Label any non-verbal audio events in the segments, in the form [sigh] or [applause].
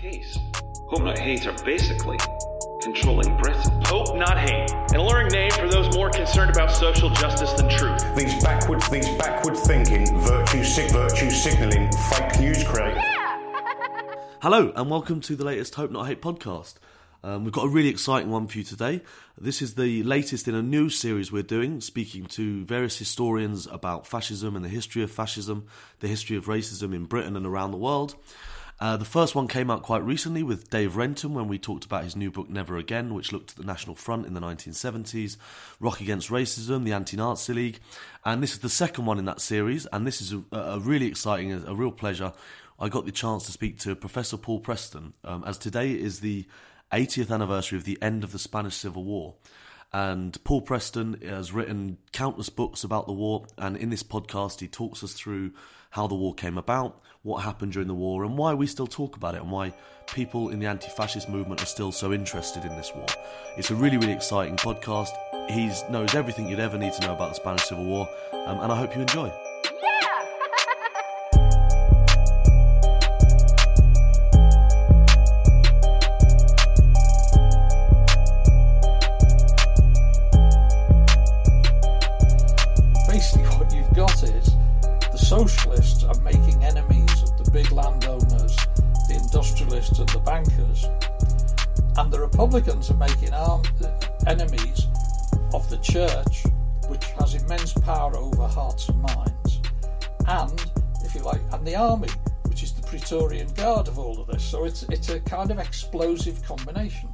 case. Hope Not Hate are basically controlling Britain. Hope Not Hate, an alluring name for those more concerned about social justice than truth. These backward, these backward thinking, virtue, sig- virtue signalling, fake news create. [laughs] Hello, and welcome to the latest Hope Not Hate podcast. Um, we've got a really exciting one for you today. This is the latest in a new series we're doing, speaking to various historians about fascism and the history of fascism, the history of racism in Britain and around the world. Uh, the first one came out quite recently with Dave Renton when we talked about his new book Never Again, which looked at the National Front in the 1970s, Rock Against Racism, the Anti Nazi League. And this is the second one in that series, and this is a, a really exciting, a, real pleasure. I got the chance to speak to Professor Paul Preston, um, as today is the 80th anniversary of the end of the Spanish Civil War. And Paul Preston has written countless books about the war, and in this podcast, he talks us through how the war came about, what happened during the war, and why we still talk about it, and why people in the anti fascist movement are still so interested in this war. It's a really, really exciting podcast. He knows everything you'd ever need to know about the Spanish Civil War, um, and I hope you enjoy. Socialists are making enemies of the big landowners, the industrialists, and the bankers, and the Republicans are making arm- uh, enemies of the church, which has immense power over hearts and minds, and, if you like, and the army, which is the Praetorian Guard of all of this. So it's it's a kind of explosive combination.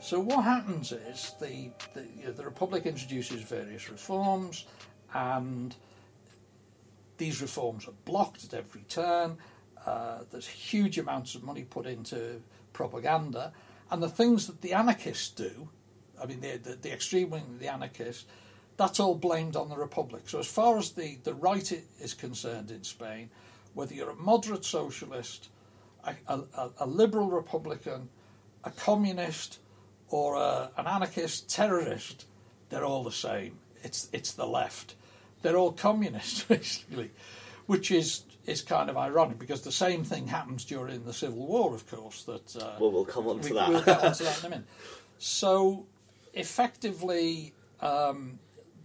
So what happens is the the, you know, the Republic introduces various reforms, and these reforms are blocked at every turn. Uh, there's huge amounts of money put into propaganda, and the things that the anarchists do, I mean, the, the, the extreme wing, of the anarchists, that's all blamed on the Republic. So, as far as the, the right is concerned in Spain, whether you're a moderate socialist, a, a, a liberal Republican, a communist, or a, an anarchist terrorist, they're all the same. It's it's the left. They're all communists [laughs] basically, which is is kind of ironic because the same thing happens during the Civil War, of course. That uh, Well, we'll come on to we, that. We'll get on to that in a [laughs] minute. So, effectively, um,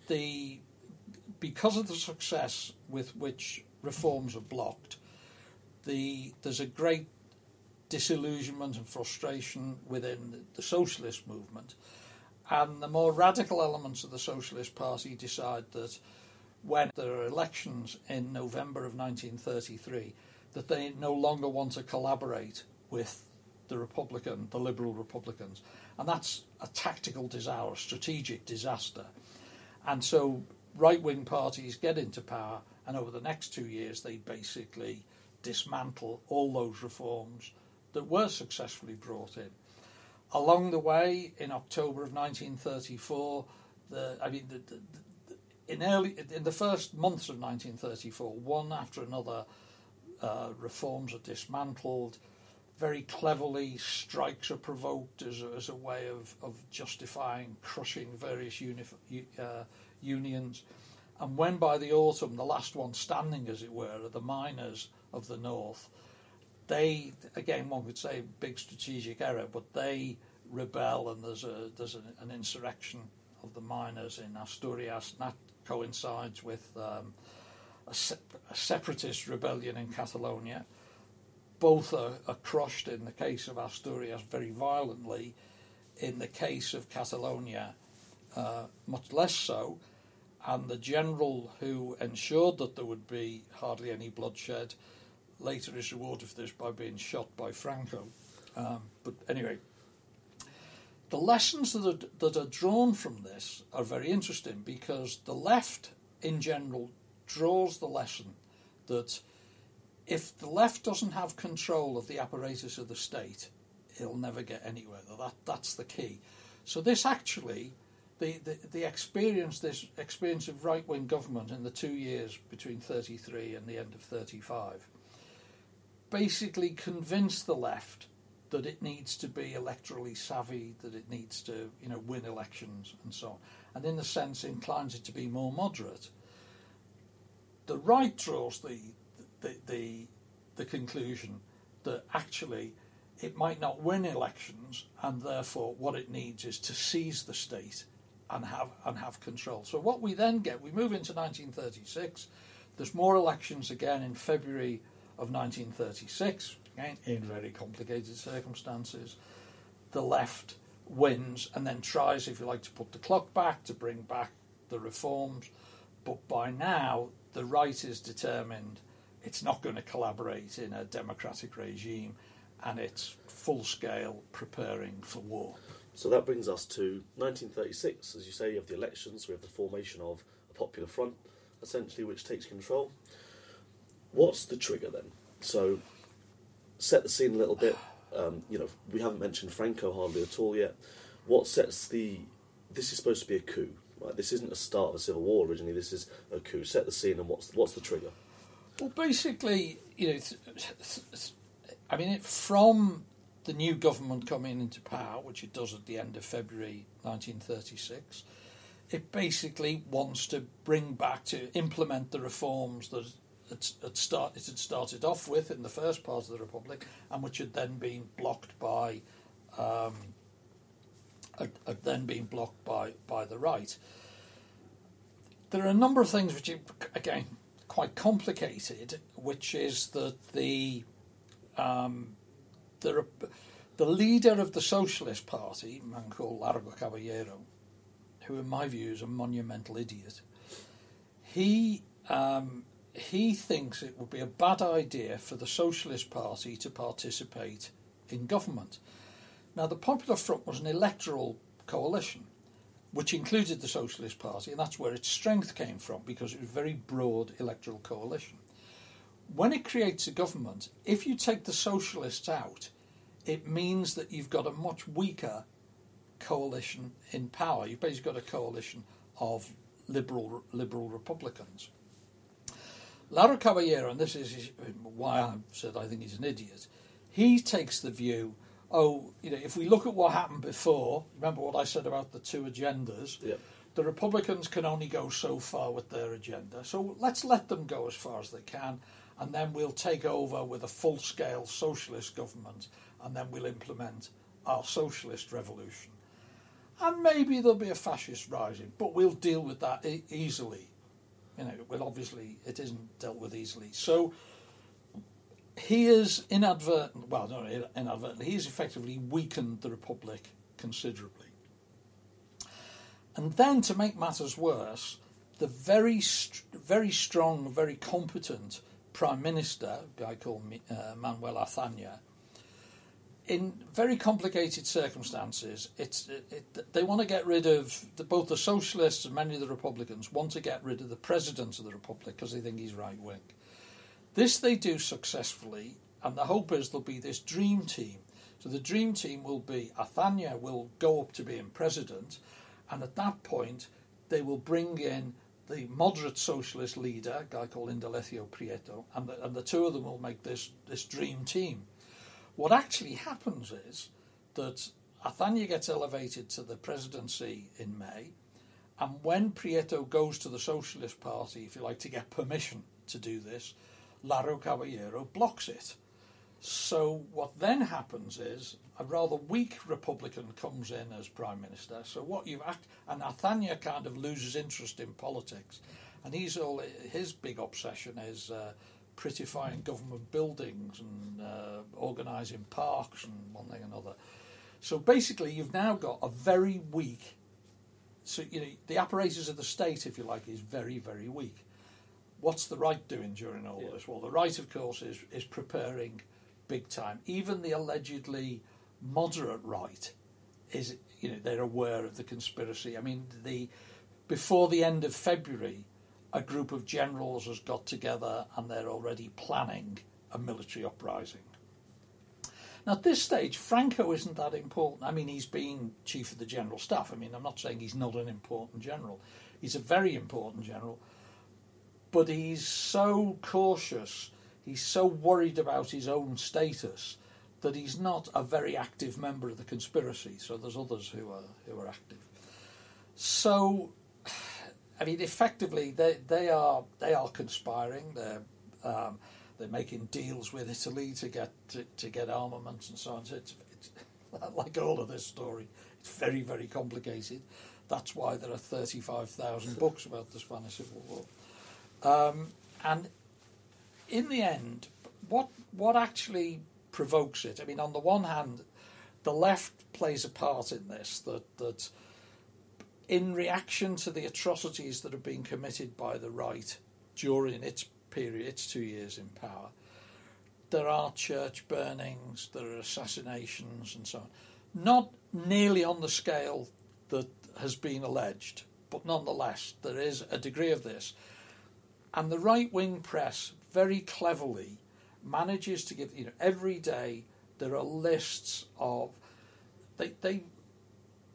the because of the success with which reforms are blocked, the there's a great disillusionment and frustration within the, the socialist movement, and the more radical elements of the Socialist Party decide that when there are elections in November of 1933, that they no longer want to collaborate with the Republican, the Liberal Republicans, and that's a tactical disaster, a strategic disaster. And so right-wing parties get into power, and over the next two years, they basically dismantle all those reforms that were successfully brought in. Along the way, in October of 1934, the I mean, the, the, in early in the first months of 1934, one after another, uh, reforms are dismantled. Very cleverly, strikes are provoked as a, as a way of, of justifying crushing various uh, unions. And when by the autumn, the last one standing, as it were, are the miners of the north, they again one could say big strategic error, but they rebel and there's a there's an, an insurrection of the miners in Asturias. And coincides with um, a, se- a separatist rebellion in Catalonia. Both are, are crushed in the case of Asturias very violently. In the case of Catalonia, uh, much less so. And the general who ensured that there would be hardly any bloodshed later is rewarded for this by being shot by Franco. Um, but anyway, the lessons that are, that are drawn from this are very interesting because the left in general draws the lesson that if the left doesn't have control of the apparatus of the state, it'll never get anywhere. That, that's the key. So this actually, the, the, the experience, this experience of right-wing government in the two years between 33 and the end of 35, basically convinced the left that it needs to be electorally savvy, that it needs to, you know, win elections and so on, and in a sense inclines it to be more moderate. The right draws the the the, the conclusion that actually it might not win elections, and therefore what it needs is to seize the state and have and have control. So what we then get, we move into 1936. There's more elections again in February of 1936, in very complicated circumstances. The left wins and then tries, if you like, to put the clock back to bring back the reforms. But by now, the right is determined it's not going to collaborate in a democratic regime and it's full scale preparing for war. So that brings us to 1936. As you say, you have the elections, we have the formation of a popular front, essentially, which takes control. What's the trigger then? So, set the scene a little bit. Um, you know, we haven't mentioned Franco hardly at all yet. What sets the. This is supposed to be a coup, right? This isn't a start of a civil war originally, this is a coup. Set the scene, and what's, what's the trigger? Well, basically, you know, th- th- I mean, it, from the new government coming into power, which it does at the end of February 1936, it basically wants to bring back to implement the reforms that it, it, start, it had started off with in the first part of the republic, and which had then been blocked by, um, had, had then been blocked by by the right. There are a number of things which, are, again, quite complicated, which is that the um, the, the leader of the Socialist Party, a man called Largo Caballero, who in my view is a monumental idiot, he um, he thinks it would be a bad idea for the Socialist Party to participate in government. Now, the Popular Front was an electoral coalition, which included the Socialist Party, and that's where its strength came from because it was a very broad electoral coalition when it creates a government, if you take the socialists out, it means that you've got a much weaker coalition in power. You've basically got a coalition of liberal liberal Republicans. Largo Caballero, and this is why I said I think he's an idiot, he takes the view, oh, you know, if we look at what happened before, remember what I said about the two agendas, Yep. the Republicans can only go so far with their agenda. So let's let them go as far as they can, and then we'll take over with a full scale socialist government, and then we'll implement our socialist revolution. And maybe there'll be a fascist rising, but we'll deal with that e- easily. You know, well, obviously, it isn't dealt with easily. So he is inadvertent, well, not inadvertently, he's effectively weakened the Republic considerably. And then to make matters worse, the very, very strong, very competent Prime Minister, a guy called uh, Manuel Azaña, in very complicated circumstances, it's, it, it, they want to get rid of the, both the socialists and many of the Republicans want to get rid of the president of the republic because they think he's right wing. This they do successfully, and the hope is there'll be this dream team. So the dream team will be Azaña will go up to being president, and at that point they will bring in the moderate socialist leader, a guy called Indalecio Prieto, and the, and the two of them will make this, this dream team. What actually happens is that Azaña gets elevated to the presidency in May, and when Prieto goes to the Socialist Party, if you like, to get permission to do this, Largo Caballero blocks it. So what then happens is a rather weak Republican comes in as prime minister. So what you act and Azaña kind of loses interest in politics, and he's all his big obsession is uh, prettifying government buildings and uh, organising parks and one thing and another. So basically, you've now got a very weak. So you know the apparatus of the state, if you like, is very very weak. What's the right doing during all Yeah. this? Well, the right, of course, is is preparing big time. Even the allegedly moderate right is, you know, they're aware of the conspiracy. I mean, the before the end of February, a group of generals has got together and they're already planning a military uprising. Now, at this stage, Franco isn't that important. I mean, he's been chief of the general staff. I mean, I'm not saying he's not an important general. He's a very important general, but he's so cautious, he's so worried about his own status that he's not a very active member of the conspiracy. So there's others who are who are active. So, I mean, effectively, they they are they are conspiring. They're um, they're making deals with Italy to get to, to get armaments and so on. So it's, it's [laughs] like all of this story. It's very very complicated. That's why there are thirty five thousand [laughs] books about the Spanish Civil War. Um, and in the end, what what actually provokes it? I mean, on the one hand, the left plays a part in this. That that in reaction to the atrocities that have been committed by the right during its period, its two years in power, there are church burnings, there are assassinations, and so on. Not nearly on the scale that has been alleged, but nonetheless, there is a degree of this. And the right wing press very cleverly manages to give, you know, every day there are lists of, they, they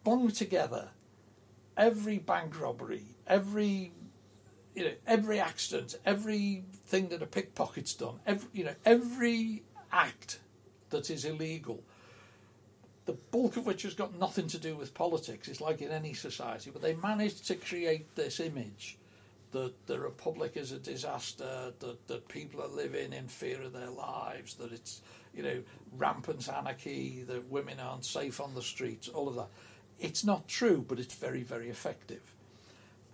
bung together every bank robbery, every you know, every accident, everything that a pickpocket's done, every, you know, every act that is illegal, the bulk of which has got nothing to do with politics. It's like in any society, but they managed to create this image that the republic is a disaster, that, that people are living in fear of their lives, that it's you know rampant anarchy, that women aren't safe on the streets, all of that. It's not true, but it's very, very effective.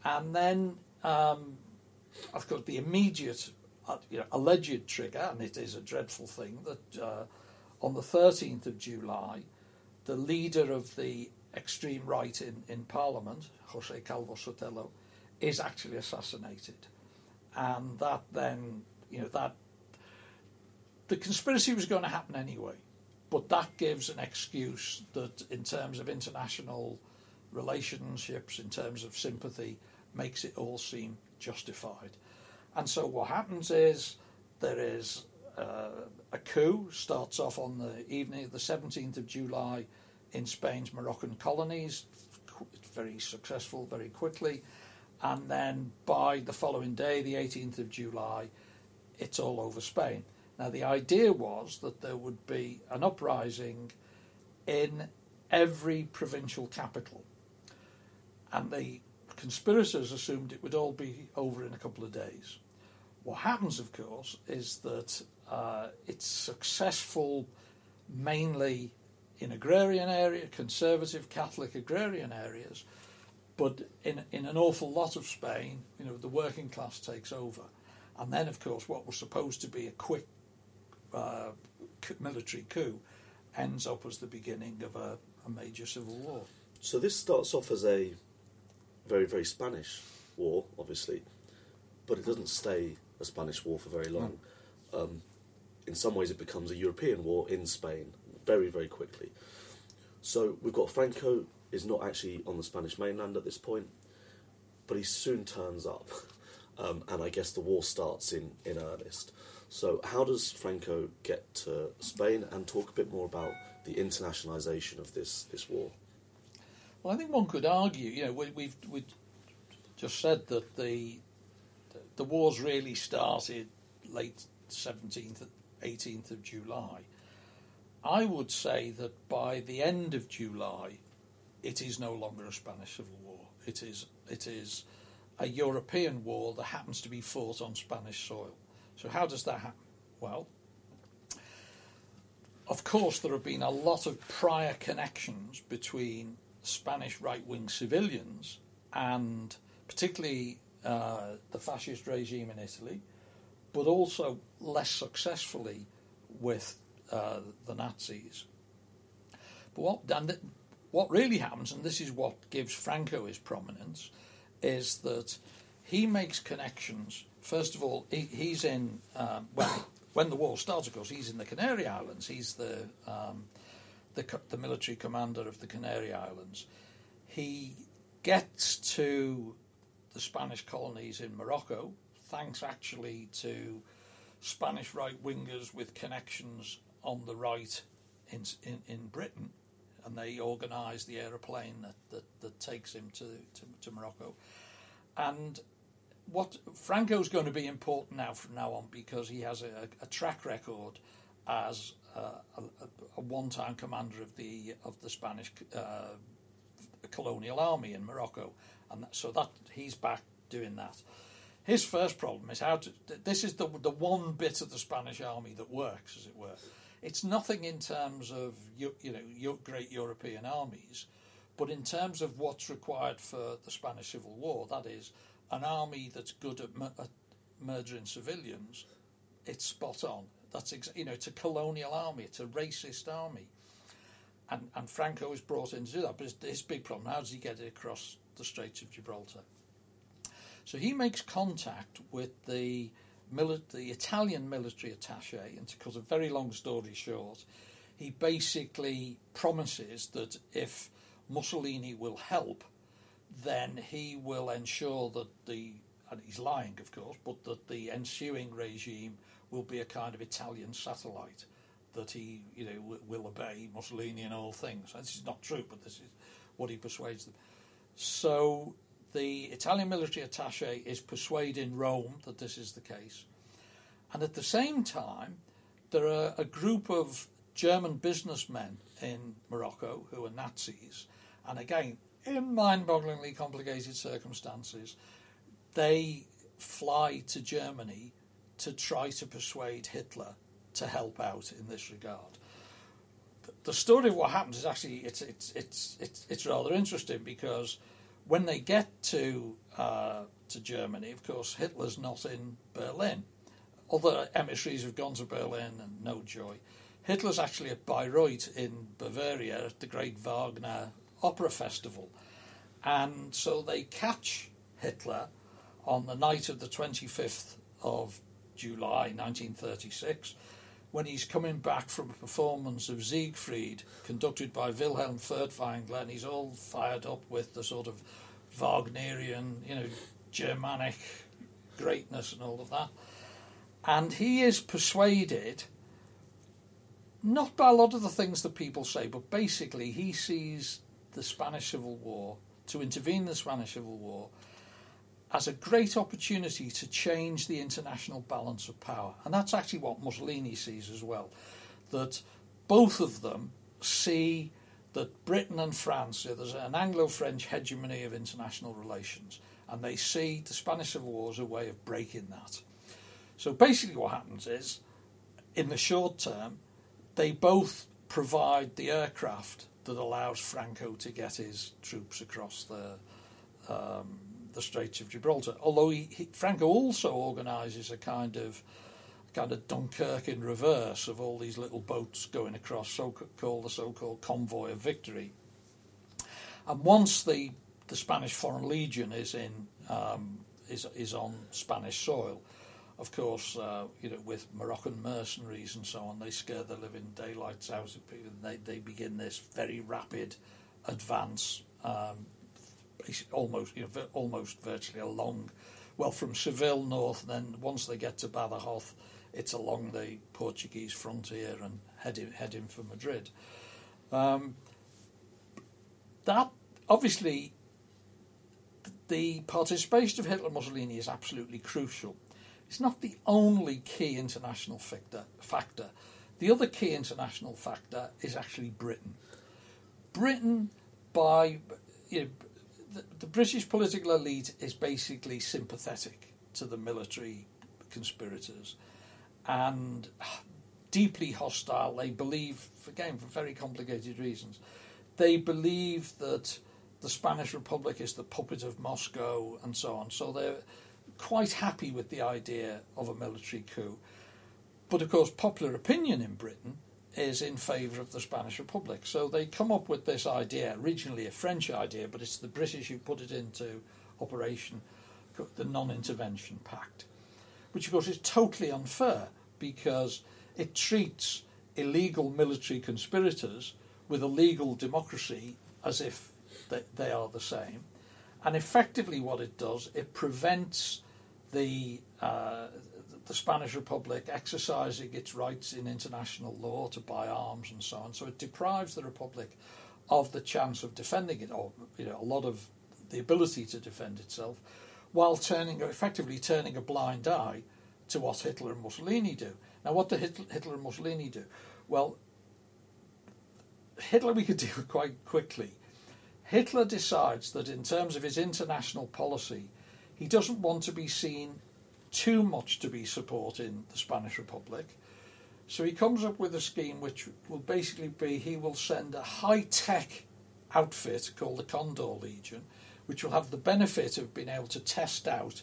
And then, um, of course, the immediate, uh, you know, alleged trigger, and it is a dreadful thing, that uh, on the 13th of July, the leader of the extreme right in, in Parliament, Jose Calvo Sotelo, is actually assassinated. And that then, you know, that the conspiracy was going to happen anyway. But that gives an excuse that, in terms of international relationships, in terms of sympathy, makes it all seem justified. And so what happens is there is uh, a coup, starts off on the evening of the 17th of July in Spain's Moroccan colonies. It's very successful very quickly. And then by the following day, the 18th of July, it's all over Spain. Now, the idea was that there would be an uprising in every provincial capital. And the conspirators assumed it would all be over in a couple of days. What happens, of course, is that uh, it's successful mainly in agrarian area, conservative Catholic agrarian areas, but in, in an awful lot of Spain, you know, the working class takes over. And then, of course, what was supposed to be a quick uh, military coup ends up as the beginning of a, a major civil war. So this starts off as a very, very Spanish war, obviously, but it doesn't stay a Spanish war for very long. Mm. Um, in some ways, it becomes a European war in Spain very, very quickly. So we've got Franco is not actually on the Spanish mainland at this point, but he soon turns up, [laughs] um, and I guess the war starts in, in earnest. So, how does Franco get to Spain and talk a bit more about the internationalisation of this, this war? Well, I think one could argue, you know, we, we've, we've just said that the, the wars really started late 17th, 18th of July. I would say that by the end of July, it is no longer a Spanish civil war. It is, it is a European war that happens to be fought on Spanish soil. So, how does that happen? Well, of course, there have been a lot of prior connections between Spanish right wing civilians and particularly uh, the fascist regime in Italy, but also less successfully with uh, the Nazis. But what, and what really happens, and this is what gives Franco his prominence, is that he makes connections First of all, he, he's in um, when when the war starts. Of course, he's in the Canary Islands. He's the um, the, the military commander of the Canary Islands. He gets to the Spanish colonies in Morocco, thanks actually to Spanish right wingers with connections on the right in, in, in Britain, and they organise the aeroplane that, that, that takes him to, to, to Morocco. And what Franco's going to be important now from now on because he has a, a track record as a, a, one-time commander of the of the Spanish uh, colonial army in Morocco, and that, so that he's back doing that. his first problem is how to. This is the the one bit of the Spanish army that works, as it were. It's nothing in terms of you, you know great European armies, but in terms of what's required for the Spanish Civil War, that is an army that's good at, at murdering civilians. It's spot on. That's ex- you know it's a colonial army. It's a racist army, and and Franco is brought in to do that. But his, his big problem: how does he get it across the Straits of Gibraltar? So he makes contact with the mili- the Italian military attaché, and to cut a very long story short, he basically promises that if Mussolini will help, then he will ensure that the and he's lying, of course, but that the ensuing regime will be a kind of Italian satellite that he, you know, will obey Mussolini in all things. And this is not true, but this is what he persuades them. So the Italian military attaché is persuading Rome that this is the case. And at the same time, there are a group of German businessmen in Morocco who are Nazis. And again, in mind bogglingly complicated circumstances, they fly to Germany to try to persuade Hitler to help out in this regard. The- The story of what happens is actually it's it's it's it's, it's rather interesting because when they get to uh, to Germany, of course, Hitler's not in Berlin. Other emissaries have gone to Berlin and no joy. Hitler's actually at Bayreuth in Bavaria at the Great Wagner Opera Festival. And so they catch Hitler on the night of the 25th of July 1936 when he's coming back from a performance of Siegfried conducted by Wilhelm Furtwängler and he's all fired up with the sort of Wagnerian, you know, Germanic greatness and all of that. And he is persuaded, not by a lot of the things that people say, but basically he sees the Spanish Civil War, to intervene in the Spanish Civil War, as a great opportunity to change the international balance of power. And that's actually what Mussolini sees as well. That both of them see that Britain and France, there's an Anglo French hegemony of international relations, and they see the Spanish Civil War as a way of breaking that. So basically, what happens is, in the short term, they both provide the aircraft that allows Franco to get his troops across the um, the Straits of Gibraltar. Although he, he, Franco also organises a kind of kind of Dunkirk in reverse of all these little boats going across, so called the so-called convoy of victory. And once the the Spanish Foreign Legion is in um, is is on Spanish soil, of course, uh, you know, with Moroccan mercenaries and so on, they scare the living daylights out of people. They they begin this very rapid advance, um, almost you know, almost virtually along, well, from Seville north. Then once they get to Badajoz, it's along the Portuguese frontier and heading heading for Madrid. Um, that obviously the participation of Hitler and Mussolini is absolutely crucial. It's not the only key international factor. factor. The other key international factor is actually Britain. Britain, by you know, the, the British political elite, is basically sympathetic to the military conspirators and deeply hostile. They believe, again, for very complicated reasons, they believe that the Spanish Republic is the puppet of Moscow and so on. So they're quite happy with the idea of a military coup. But of course, popular opinion in Britain is in favour of the Spanish Republic. So they come up with this idea, originally a French idea, but it's the British who put it into operation, the Non Intervention Pact, which of course is totally unfair because it treats illegal military conspirators with a legal democracy as if they, they are the same. And effectively, what it does, it prevents the uh, the Spanish Republic exercising its rights in international law to buy arms and so on. So it deprives the Republic of the chance of defending it, or you know, a lot of the ability to defend itself, while turning effectively turning a blind eye to what Hitler and Mussolini do. Now, what do Hitler, and Mussolini do? Well, Hitler we could [laughs] deal quite quickly. Hitler decides that in terms of his international policy, He doesn't want to be seen too much to be supporting the Spanish Republic. So he comes up with a scheme which will basically be he will send a high tech outfit called the Condor Legion, which will have the benefit of being able to test out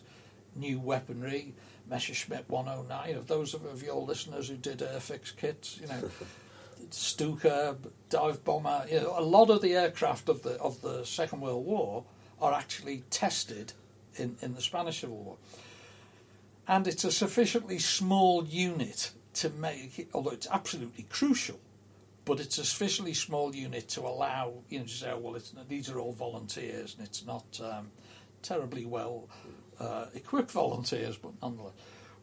new weaponry, Messerschmitt 109. Of those of your listeners who did Airfix kits, you know, [laughs] Stuka, dive bomber, you know, a lot of the aircraft of the of the Second World War are actually tested in, in the Spanish Civil War. And it's a sufficiently small unit to make it, although it's absolutely crucial, but it's a sufficiently small unit to allow, you know, to say, oh, well, it's, these are all volunteers and it's not um, terribly well uh, equipped volunteers, but nonetheless.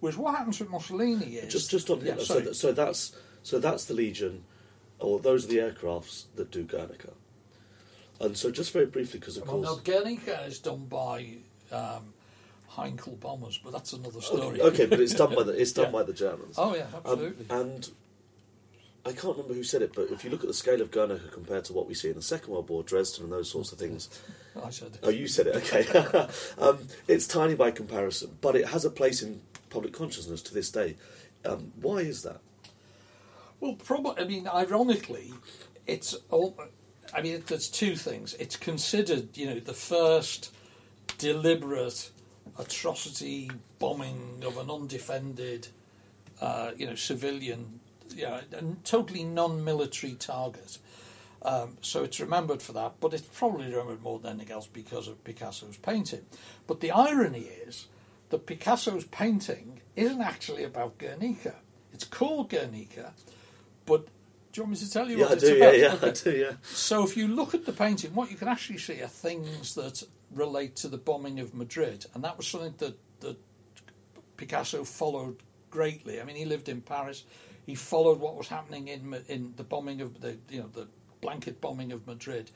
Whereas what happens with Mussolini is. Just, just on yeah, so, that, so that's so that's the Legion, or those are the aircrafts that do Guernica. And so, just very briefly, because of Well, no, course, Guernica is done by um, Heinkel bombers, but that's another story. okay, okay, but it's done by the it's [laughs] done Yeah. by the Germans. Oh yeah, Um, absolutely. and I can't remember who said it, but if you look at the scale of Guernica compared to what we see in the Second World War, Dresden and those sorts of things, [laughs] I said. Oh, you said it. Okay, [laughs] um, it's tiny by comparison, but it has a place in public consciousness to this day. Um, why is that? Well, probably. I mean, ironically, it's all. I mean, there's two things. It's considered, you know, the first deliberate atrocity bombing of an undefended, uh, you know, civilian, you know, and totally non-military target. Um, so it's remembered for that, but it's probably remembered more than anything else because of Picasso's painting. But the irony is that Picasso's painting isn't actually about Guernica. It's called Guernica, but do you want me to tell you Yeah, what I it's do. Yeah, about? yeah, I Okay. do. Yeah. So if you look at the painting, what you can actually see are things that relate to the bombing of Madrid, and that was something that, that Picasso followed greatly. I mean, he lived in Paris. He followed what was happening in in the bombing of the you know the blanket bombing of Madrid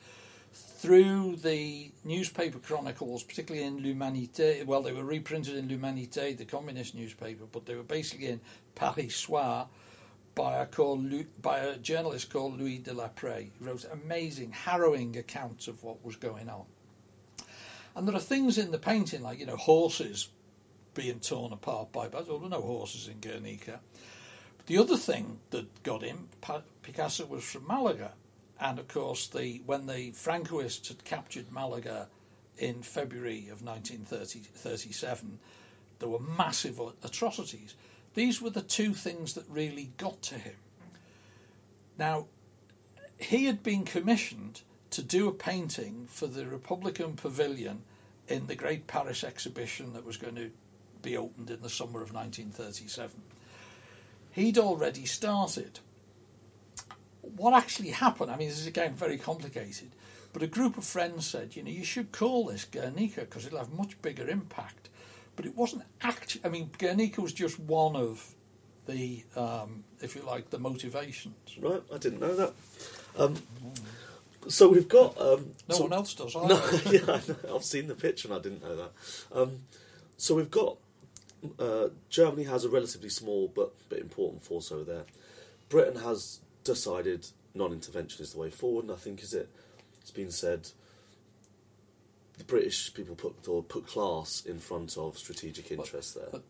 through the newspaper chronicles, particularly in L'Humanité. Well, they were reprinted in L'Humanité, the communist newspaper, but they were basically in Paris Soir by a, called, by a journalist called Louis Delaprée. He wrote amazing, harrowing accounts of what was going on. And there are things in the painting, like, you know, horses being torn apart by bats. Well, there were no horses in Guernica. But the other thing that got him, Picasso was from Malaga. And of course, the, when the Francoists had captured Malaga in February of 1937, there were massive atrocities. These were the two things that really got to him. Now, he had been commissioned to do a painting for the Republican Pavilion in the Great Paris exhibition that was going to be opened in the summer of 1937. He'd already started. What actually happened, I mean, this is again very complicated, but a group of friends said, you know, you should call this Guernica because it'll have much bigger impact. But it wasn't actually, I mean, Guernica was just one of the, um, if you like, the motivations. Right, I didn't know that. Um, so we've got. Um, No so- one else does. [laughs] No, either. yeah. I've seen the picture and I didn't know that. Um, so we've got uh, Germany has a relatively small but but important force over there. Britain has decided non-intervention is the way forward, and I think is it. It's been said. The British people put or put class in front of strategic interest there. but-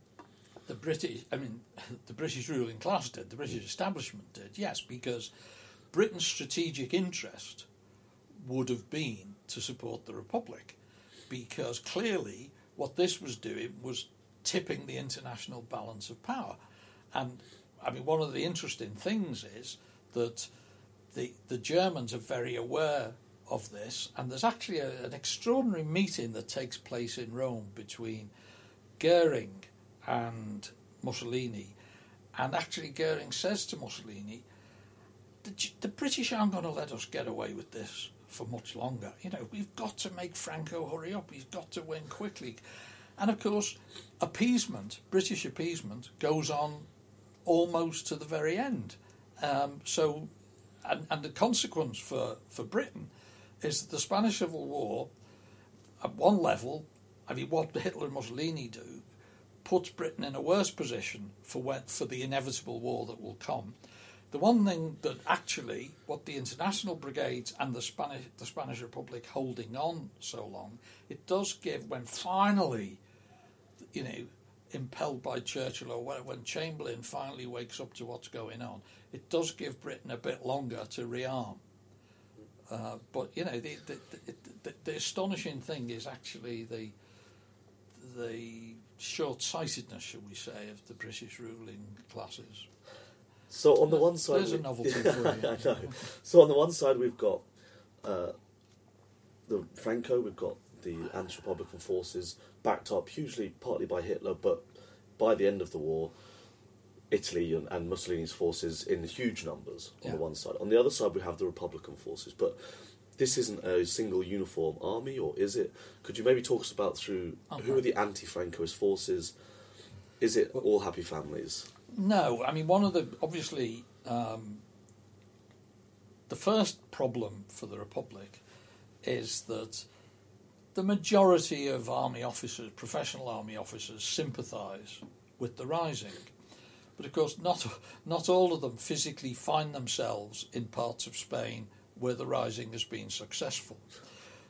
the British, I mean, [laughs] the British ruling class did, the British establishment did, yes, because Britain's strategic interest would have been to support the Republic, because clearly what this was doing was tipping the international balance of power. And I mean, one of the interesting things is that the, the Germans are very aware of this, and there's actually a, an extraordinary meeting that takes place in Rome between Goering and Mussolini. And actually, Goering says to Mussolini, the, the British aren't going to let us get away with this for much longer. You know, we've got to make Franco hurry up. He's got to win quickly. And of course, appeasement, British appeasement, goes on almost to the very end. Um, so, and, and the consequence for, for Britain is that the Spanish Civil War, at one level, I mean, what Hitler and Mussolini do, puts Britain in a worse position for when, for the inevitable war that will come. The one thing that actually, what the international brigades and the Spanish the Spanish Republic holding on so long, it does give when finally you know, impelled by Churchill or when, Chamberlain finally wakes up to what's going on, it does give Britain a bit longer to rearm. Uh, but you know, the the, the, the the astonishing thing is actually the the short-sightedness, shall we say, of the British ruling classes. So on the one side, There's a we- novelty [laughs] for you. [laughs] I know. So on the one side, we've got uh, the Franco, we've got the anti-republican forces backed up hugely, partly by Hitler, but by the end of the war, Italy and, and Mussolini's forces in huge numbers on the one side. On the other side, we have the Republican forces, but. This isn't a single uniform army, or is it? Could you maybe talk us about through who are the anti-Francoist forces? Is it all happy families? No, I mean one of the obviously um, the first problem for the Republic is that the majority of army officers, professional army officers, sympathise with the rising, but of course not not all of them physically find themselves in parts of Spain where the rising has been successful.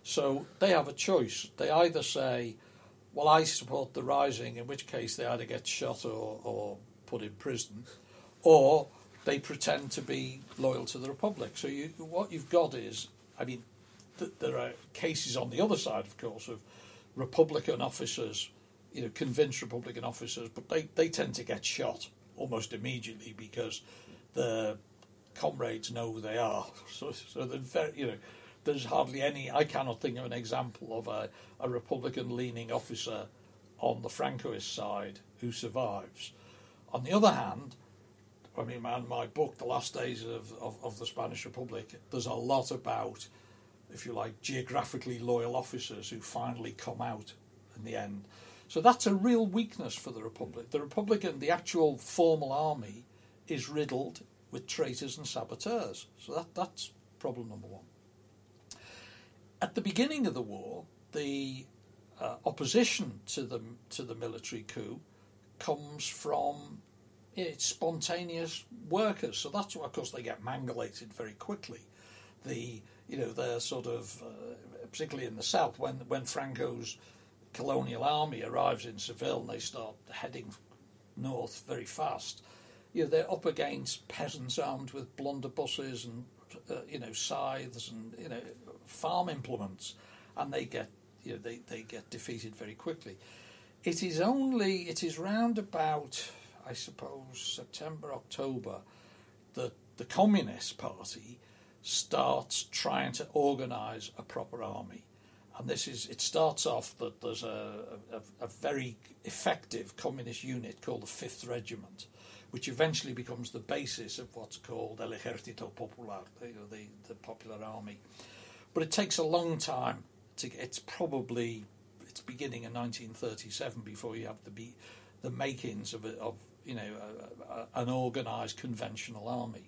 So they have a choice. They either say, well, I support the rising, in which case they either get shot or, or put in prison, or they pretend to be loyal to the Republic. So you, what you've got is, I mean, th- there are cases on the other side, of course, of Republican officers, you know, convinced Republican officers, but they, they tend to get shot almost immediately because the comrades know who they are. [laughs] So, so they're very, you know, there's hardly any. I cannot think of an example of a, a Republican-leaning officer on the Francoist side who survives. On the other hand, I mean, man, my book, The Last Days of, of, of the Spanish Republic, there's a lot about, if you like, geographically loyal officers who finally come out in the end. So that's a real weakness for the Republic. The Republican, the actual formal army, is riddled with traitors and saboteurs. So that, that's problem number one. At the beginning of the war, the uh, opposition to the to the military coup comes from it's spontaneous workers. So that's why, of course, they get mangulated very quickly. The you know they're sort of uh, particularly in the south when when Franco's colonial army arrives in Seville and they start heading north very fast. You know they're up against peasants armed with blunderbusses and uh, you know scythes and you know farm implements, and they get you know they, they get defeated very quickly. It is only it is round about I suppose September October that the Communist Party starts trying to organise a proper army. And this is it starts off that there's a, a, a very effective communist unit called the Fifth Regiment, which eventually becomes the basis of what's called El Ejército Popular, know, the, the popular army. But it takes a long time to get, it's probably it's beginning in 1937 before you have the be, the makings of, a, of you know a, a, an organised conventional army.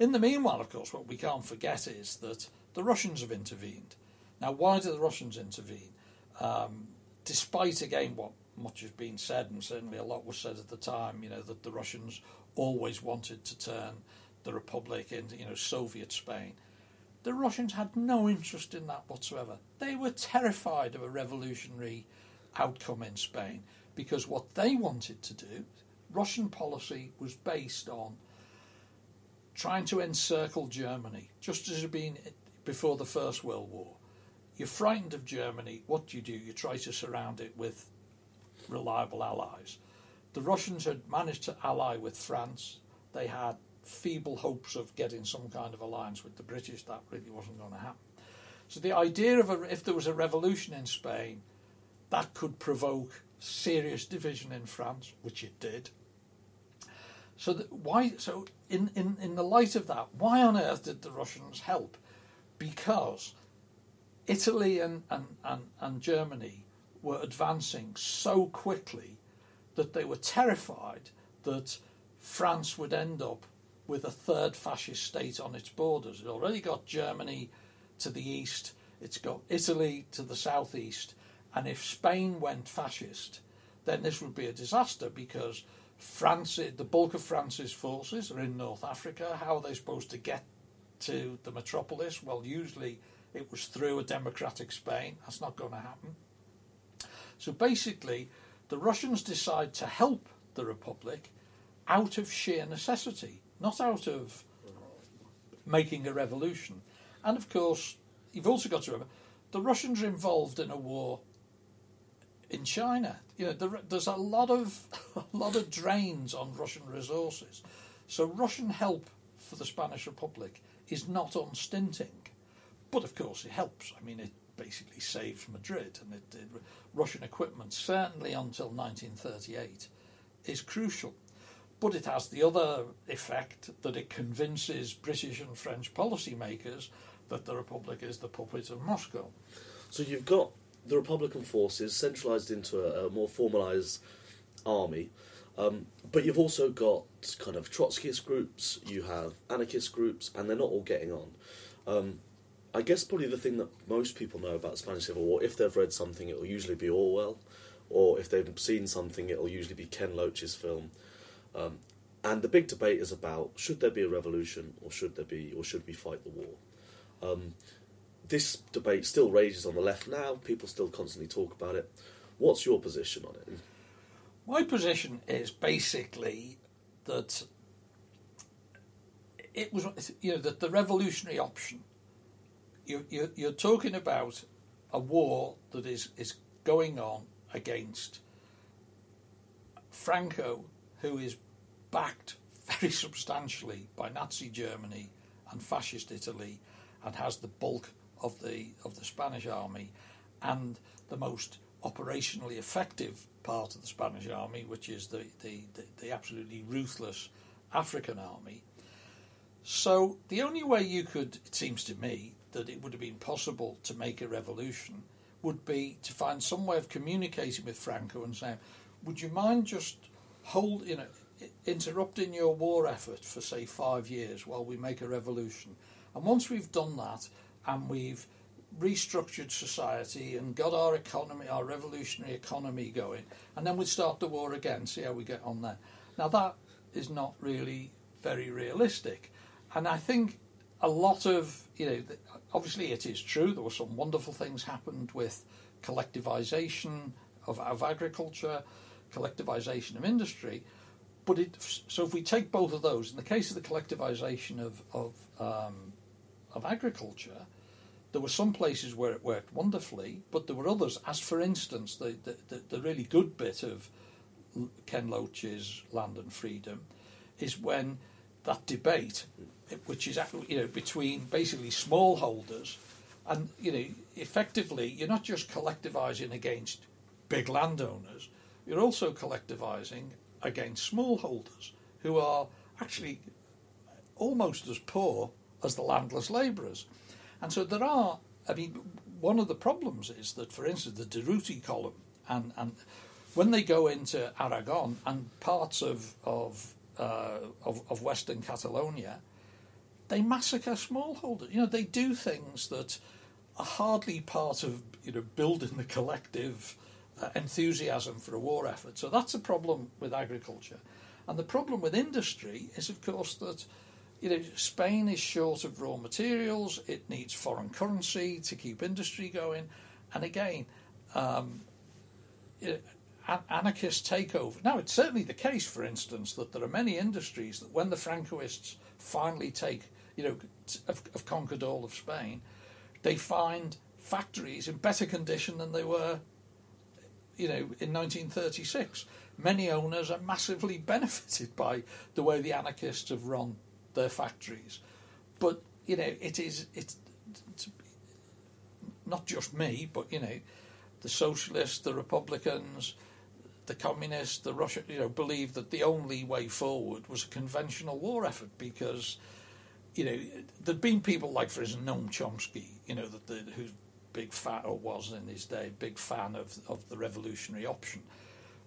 In the meanwhile, of course, what we can't forget is that the Russians have intervened. Now, why do the Russians intervene? Um, despite again what much has been said, and certainly a lot was said at the time, you know that the Russians always wanted to turn the republic into you know Soviet Spain. The Russians had no interest in that whatsoever. They were terrified of a revolutionary outcome in Spain because what they wanted to do, Russian policy was based on trying to encircle Germany, just as it had been before the First World War. You're frightened of Germany, what do you do? You try to surround it with reliable allies. The Russians had managed to ally with France. They had feeble hopes of getting some kind of alliance with the British. That really wasn't going to happen. So the idea of a, if there was a revolution in Spain, that could provoke serious division in France, which it did. So why? So in, in, in the light of that, why on earth did the Russians help? Because Italy and, and, and, and Germany were advancing so quickly that they were terrified that France would end up with a third fascist state on its borders. It already got Germany to the east, it's got Italy to the southeast, and if Spain went fascist, then this would be a disaster because France, the bulk of France's forces are in North Africa. How are they supposed to get to the metropolis? Well, usually it was through a democratic Spain. That's not going to happen. So basically, The Russians decide to help the Republic out of sheer necessity, not out of making a revolution. And of course, you've also got to remember the Russians are involved in a war in China. You know, there, there's a lot of [laughs] a lot of drains on Russian resources. So Russian help for the Spanish Republic is not unstinting, but of course it helps. I mean, it basically saves Madrid, and it, it, Russian equipment certainly until 1938 is crucial. But it has the other effect that it convinces British and French policymakers that the Republic is the puppet of Moscow. So you've got the Republican forces centralised into a, a more formalised army, um, but you've also got kind of Trotskyist groups, you have anarchist groups, and they're not all getting on. Um, I guess probably the thing that most people know about the Spanish Civil War, if they've read something, it will usually be Orwell, or if they've seen something, it will usually be Ken Loach's film. Um, and the big debate is about should there be a revolution, or should there be, or should we fight the war? Um, this debate still rages on the left now. People still constantly talk about it. What's your position on it? My position is basically that it was, you know, that the revolutionary option. You, you, you're talking about a war that is is going on against Franco, who is backed [laughs] very substantially by Nazi Germany and fascist Italy, and has the bulk of the of the Spanish army, and the most operationally effective part of the Spanish army, which is the, the, the, the absolutely ruthless African army. So the only way you could, it seems to me, that it would have been possible to make a revolution would be to find some way of communicating with Franco and saying, "Would you mind just hold, you know, interrupting your war effort for say five years while we make a revolution?" And once we've done that, and we've restructured society and got our economy, our revolutionary economy going, and then we start the war again, see how we get on there. Now, that is not really very realistic. And I think a lot of, you know, obviously it is true, there were some wonderful things happened with collectivization of, of agriculture, collectivization of industry. But it, so if we take both of those, in the case of the collectivization of, of, um, of agriculture, there were some places where it worked wonderfully, but there were others, as for instance, the, the, the really good bit of Ken Loach's Land and Freedom is when that debate, which is you know between basically smallholders, and you know effectively you're not just collectivising against big landowners, you're also collectivising against smallholders who are actually almost as poor as the landless labourers. And so there are, I mean, one of the problems is that, for instance, the Durruti column, and, and when they go into Aragon and parts of, of, uh, of, of Western Catalonia, they massacre smallholders. You know, they do things that are hardly part of, you know, building the collective enthusiasm for a war effort. So that's a problem with agriculture. And the problem with industry is, of course, that you know, Spain is short of raw materials. It needs foreign currency to keep industry going. And again, um, know, anarchist takeover. Now, it's certainly the case, for instance, that there are many industries that when the Francoists finally take, you know, have, have conquered all of Spain, they find factories in better condition than they were, you know, in 1936. Many owners are massively [laughs] benefited by the way the anarchists have run their factories. But you know, it is it's, it's not just me, but you know, the socialists, the Republicans, the communists, the Russian, you know, believe that the only way forward was a conventional war effort because, you know, there'd been people like, for instance, Noam Chomsky, you know, that the, who's big fan or was in his day big fan of of the revolutionary option.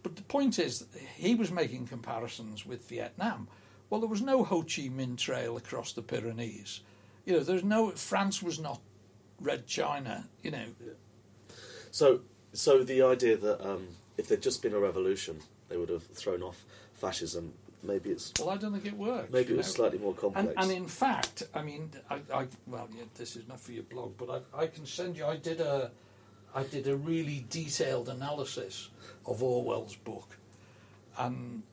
But the point is, he was making comparisons with Vietnam well, there was no Ho Chi Minh Trail across the Pyrenees. You know, there's no France was not Red China. You know. So, so the idea that um, if there'd just been a revolution, they would have thrown off fascism. Maybe it's well. I don't think it works. Maybe it was know? slightly more complex. And, and, in fact, I mean, I, I well, yeah, this is not for your blog, but I, I can send you. I did a I did a really detailed analysis of Orwell's book, and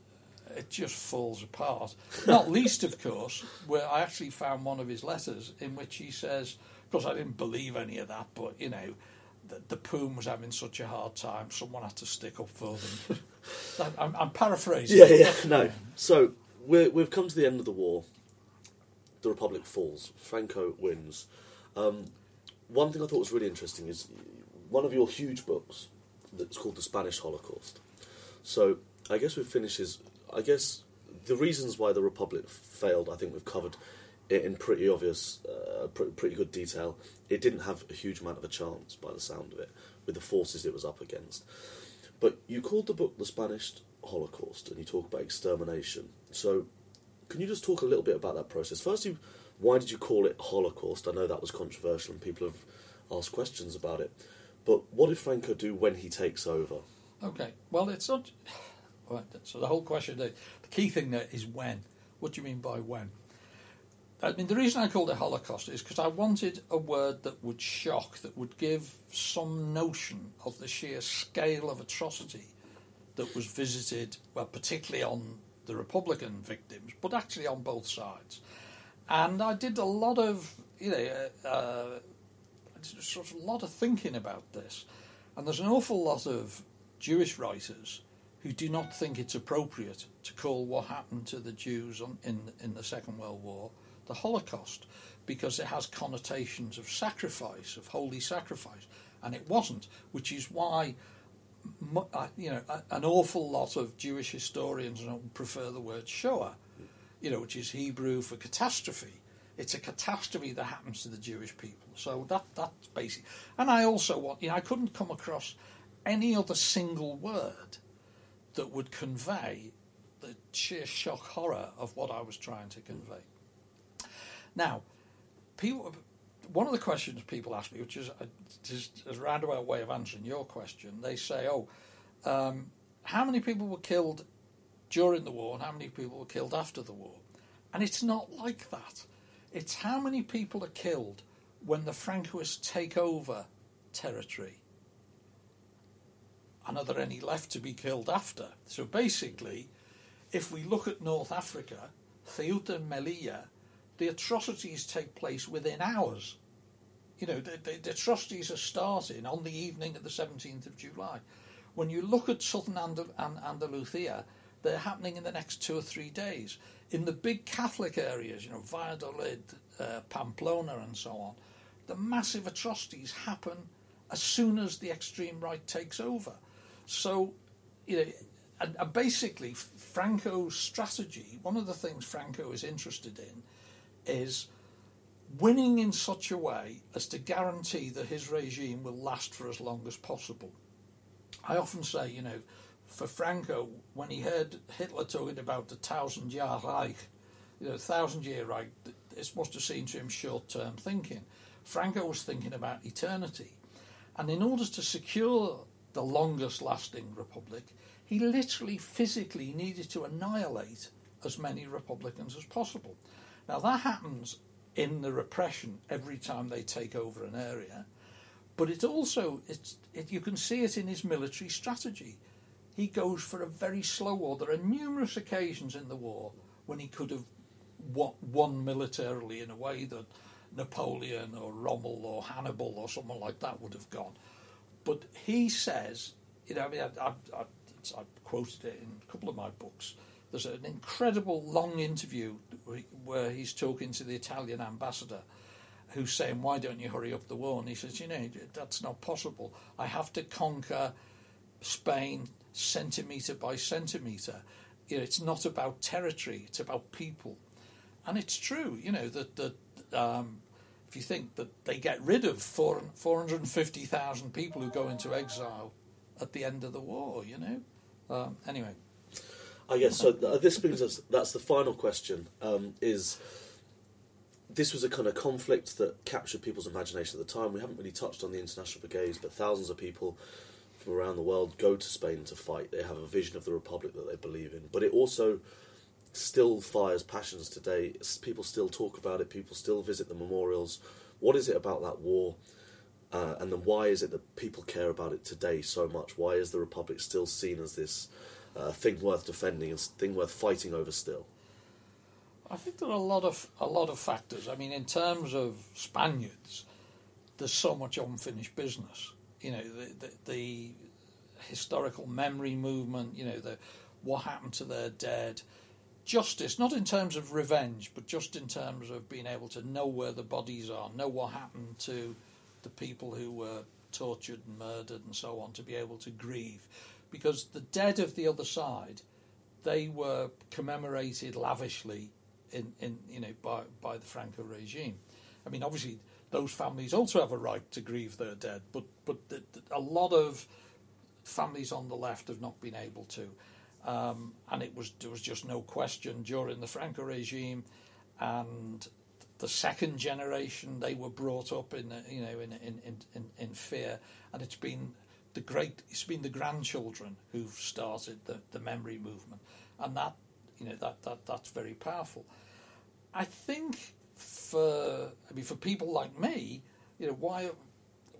it just falls apart. Not [laughs] least, of course, where I actually found one of his letters in which he says, of course, I didn't believe any of that, but you know, the, the POUM was having such a hard time, someone had to stick up for them. [laughs] I'm, I'm paraphrasing. Yeah, yeah, [laughs] no. So we're, we've come to the end of the war. The Republic falls. Franco wins. Um, one thing I thought was really interesting is one of your huge books that's called The Spanish Holocaust. So I guess we've finished. I guess the reasons why the Republic failed, I think we've covered it in pretty obvious, uh, pretty, good detail. It didn't have a huge amount of a chance, by the sound of it, with the forces it was up against. But you called the book The Spanish Holocaust, and you talk about extermination. So, can you just talk a little bit about that process? Firstly, why did you call it Holocaust? I know that was controversial, and people have asked questions about it. But what did Franco do when he takes over? Okay. Well, it's not. [sighs] So the whole question, the key thing there is when. What do you mean by when? I mean, the reason I called it Holocaust is because I wanted a word that would shock, that would give some notion of the sheer scale of atrocity that was visited, well, particularly on the Republican victims, but actually on both sides. And I did a lot of, you know, uh, uh, sort of a lot of thinking about this. And there's an awful lot of Jewish writers who do not think it's appropriate to call what happened to the Jews on, in, in the Second World War the Holocaust because it has connotations of sacrifice, of holy sacrifice. And it wasn't, which is why uh, you know, an awful lot of Jewish historians prefer the word Shoah, you know, which is Hebrew for catastrophe. It's a catastrophe that happens to the Jewish people. So that that's basic. And I also want, you know, I couldn't come across any other single word that would convey the sheer shock horror of what I was trying to convey. Now, people. One of the questions people ask me, which is a, just a roundabout way of answering your question, they say, "Oh, um, how many people were killed during the war, and how many people were killed after the war?" And it's not like that. It's how many people are killed when the Francoists take over territory, and are there any left to be killed after? So basically, if we look at North Africa, Ceuta and Melilla, the atrocities take place within hours. You know, the, the, the atrocities are starting on the evening of the 17th of July. When you look at southern Andal- An- Andalusia, they're happening in the next two or three days. In the big Catholic areas, you know, Valladolid, uh, Pamplona, and so on, the massive atrocities happen as soon as the extreme right takes over. So, you know, and, and basically, Franco's strategy, one of the things Franco is interested in, is winning in such a way as to guarantee that his regime will last for as long as possible. I often say, you know, for Franco, when he heard Hitler talking about the thousand year Reich, you know, thousand year Reich, this must have seemed to him short term thinking. Franco was thinking about eternity. And in order to secure the longest lasting republic, he literally physically needed to annihilate as many Republicans as possible. Now, that happens in the repression every time they take over an area, but it also, it's, it, you can see it in his military strategy. He goes for a very slow war. There are numerous occasions in the war when he could have won, militarily in a way that Napoleon or Rommel or Hannibal or someone like that would have gone. But he says, you know, I mean, I, I, I, I've quoted it in a couple of my books. There's an incredible long interview where he's talking to the Italian ambassador who's saying, Why don't you hurry up the war? And he says, You know, that's not possible. I have to conquer Spain centimetre by centimetre. You know, it's not about territory, it's about people. And it's true, you know, that, that um, if you think that they get rid of four, 450,000 people who go into exile at the end of the war, you know. Um, anyway. I guess so. th- This brings us. That's the final question. Um, is this was a kind of conflict that captured people's imagination at the time. We haven't really touched on the international brigades, but thousands of people from around the world go to Spain to fight. They have a vision of the republic that they believe in, but it also still fires passions today. People still talk about it. People still visit the memorials. What is it about that war Uh, and then why is it that people care about it today so much? Why is the Republic still seen as this uh, thing worth defending, a thing worth fighting over still? I think there are a lot of a lot of factors. I mean, in terms of Spaniards, there's so much unfinished business. You know, the, the, the historical memory movement. You know, the what happened to their dead. Justice, not in terms of revenge, but just in terms of being able to know where the bodies are, know what happened to the people who were tortured and murdered and so on, to be able to grieve. Because the dead of the other side, they were commemorated lavishly in, in you know by, by the Franco regime. I mean, obviously, those families also have a right to grieve their dead, but but the, the, a lot of families on the left have not been able to. Um, and it was there was just no question during the Franco regime, and the second generation they were brought up in you know in in, in, in fear, and it's been the great it's been the grandchildren who've started the, the memory movement, and that you know that, that that's very powerful. I think for I mean for people like me, you know why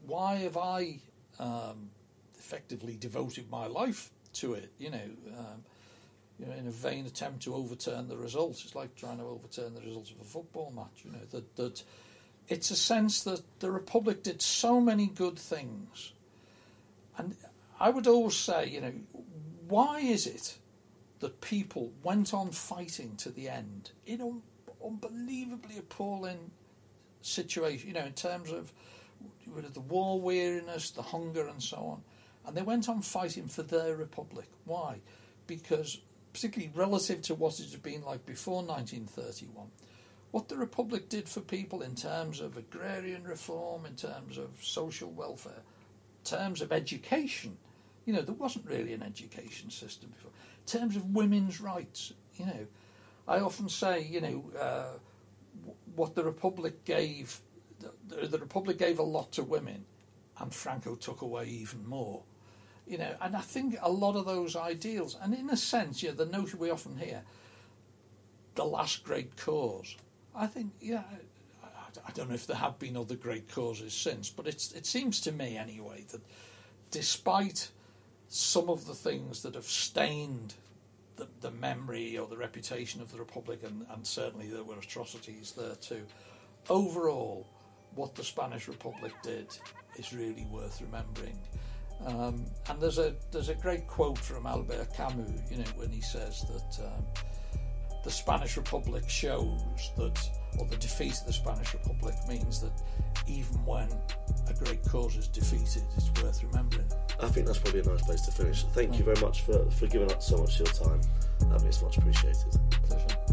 why have I um, effectively devoted my life to it? You know. Um, you know, in a vain attempt to overturn the results. It's like trying to overturn the results of a football match. You know that that it's a sense that the Republic did so many good things, and I would always say, you know, why is it that people went on fighting to the end in an unbelievably appalling situation, you know, in terms of the war weariness, the hunger, and so on. And they went on fighting for their republic. Why? Because, particularly relative to what it had been like before 1931, what the republic did for people in terms of agrarian reform, in terms of social welfare, terms of education, you know, there wasn't really an education system before In terms of women's rights, you know, I often say, you know, uh, what the Republic gave, the, the, Republic gave a lot to women, and Franco took away even more. You know, and I think a lot of those ideals, and in a sense, yeah, the notion we often hear, the last great cause. I think, yeah, I, don't know if there have been other great causes since, but it's, it seems to me anyway that despite some of the things that have stained the, the memory or the reputation of the Republic, and, and certainly there were atrocities there too. Overall, what the Spanish Republic did is really worth remembering. Um, and there's a there's a great quote from Albert Camus, you know, when he says that um, the Spanish Republic shows that, or the defeat of the Spanish Republic means that even when a great cause is defeated, it's worth remembering. I think that's probably a nice place to finish. Thank you very much for, for giving up so much of your time. Um, that means much appreciated. Pleasure.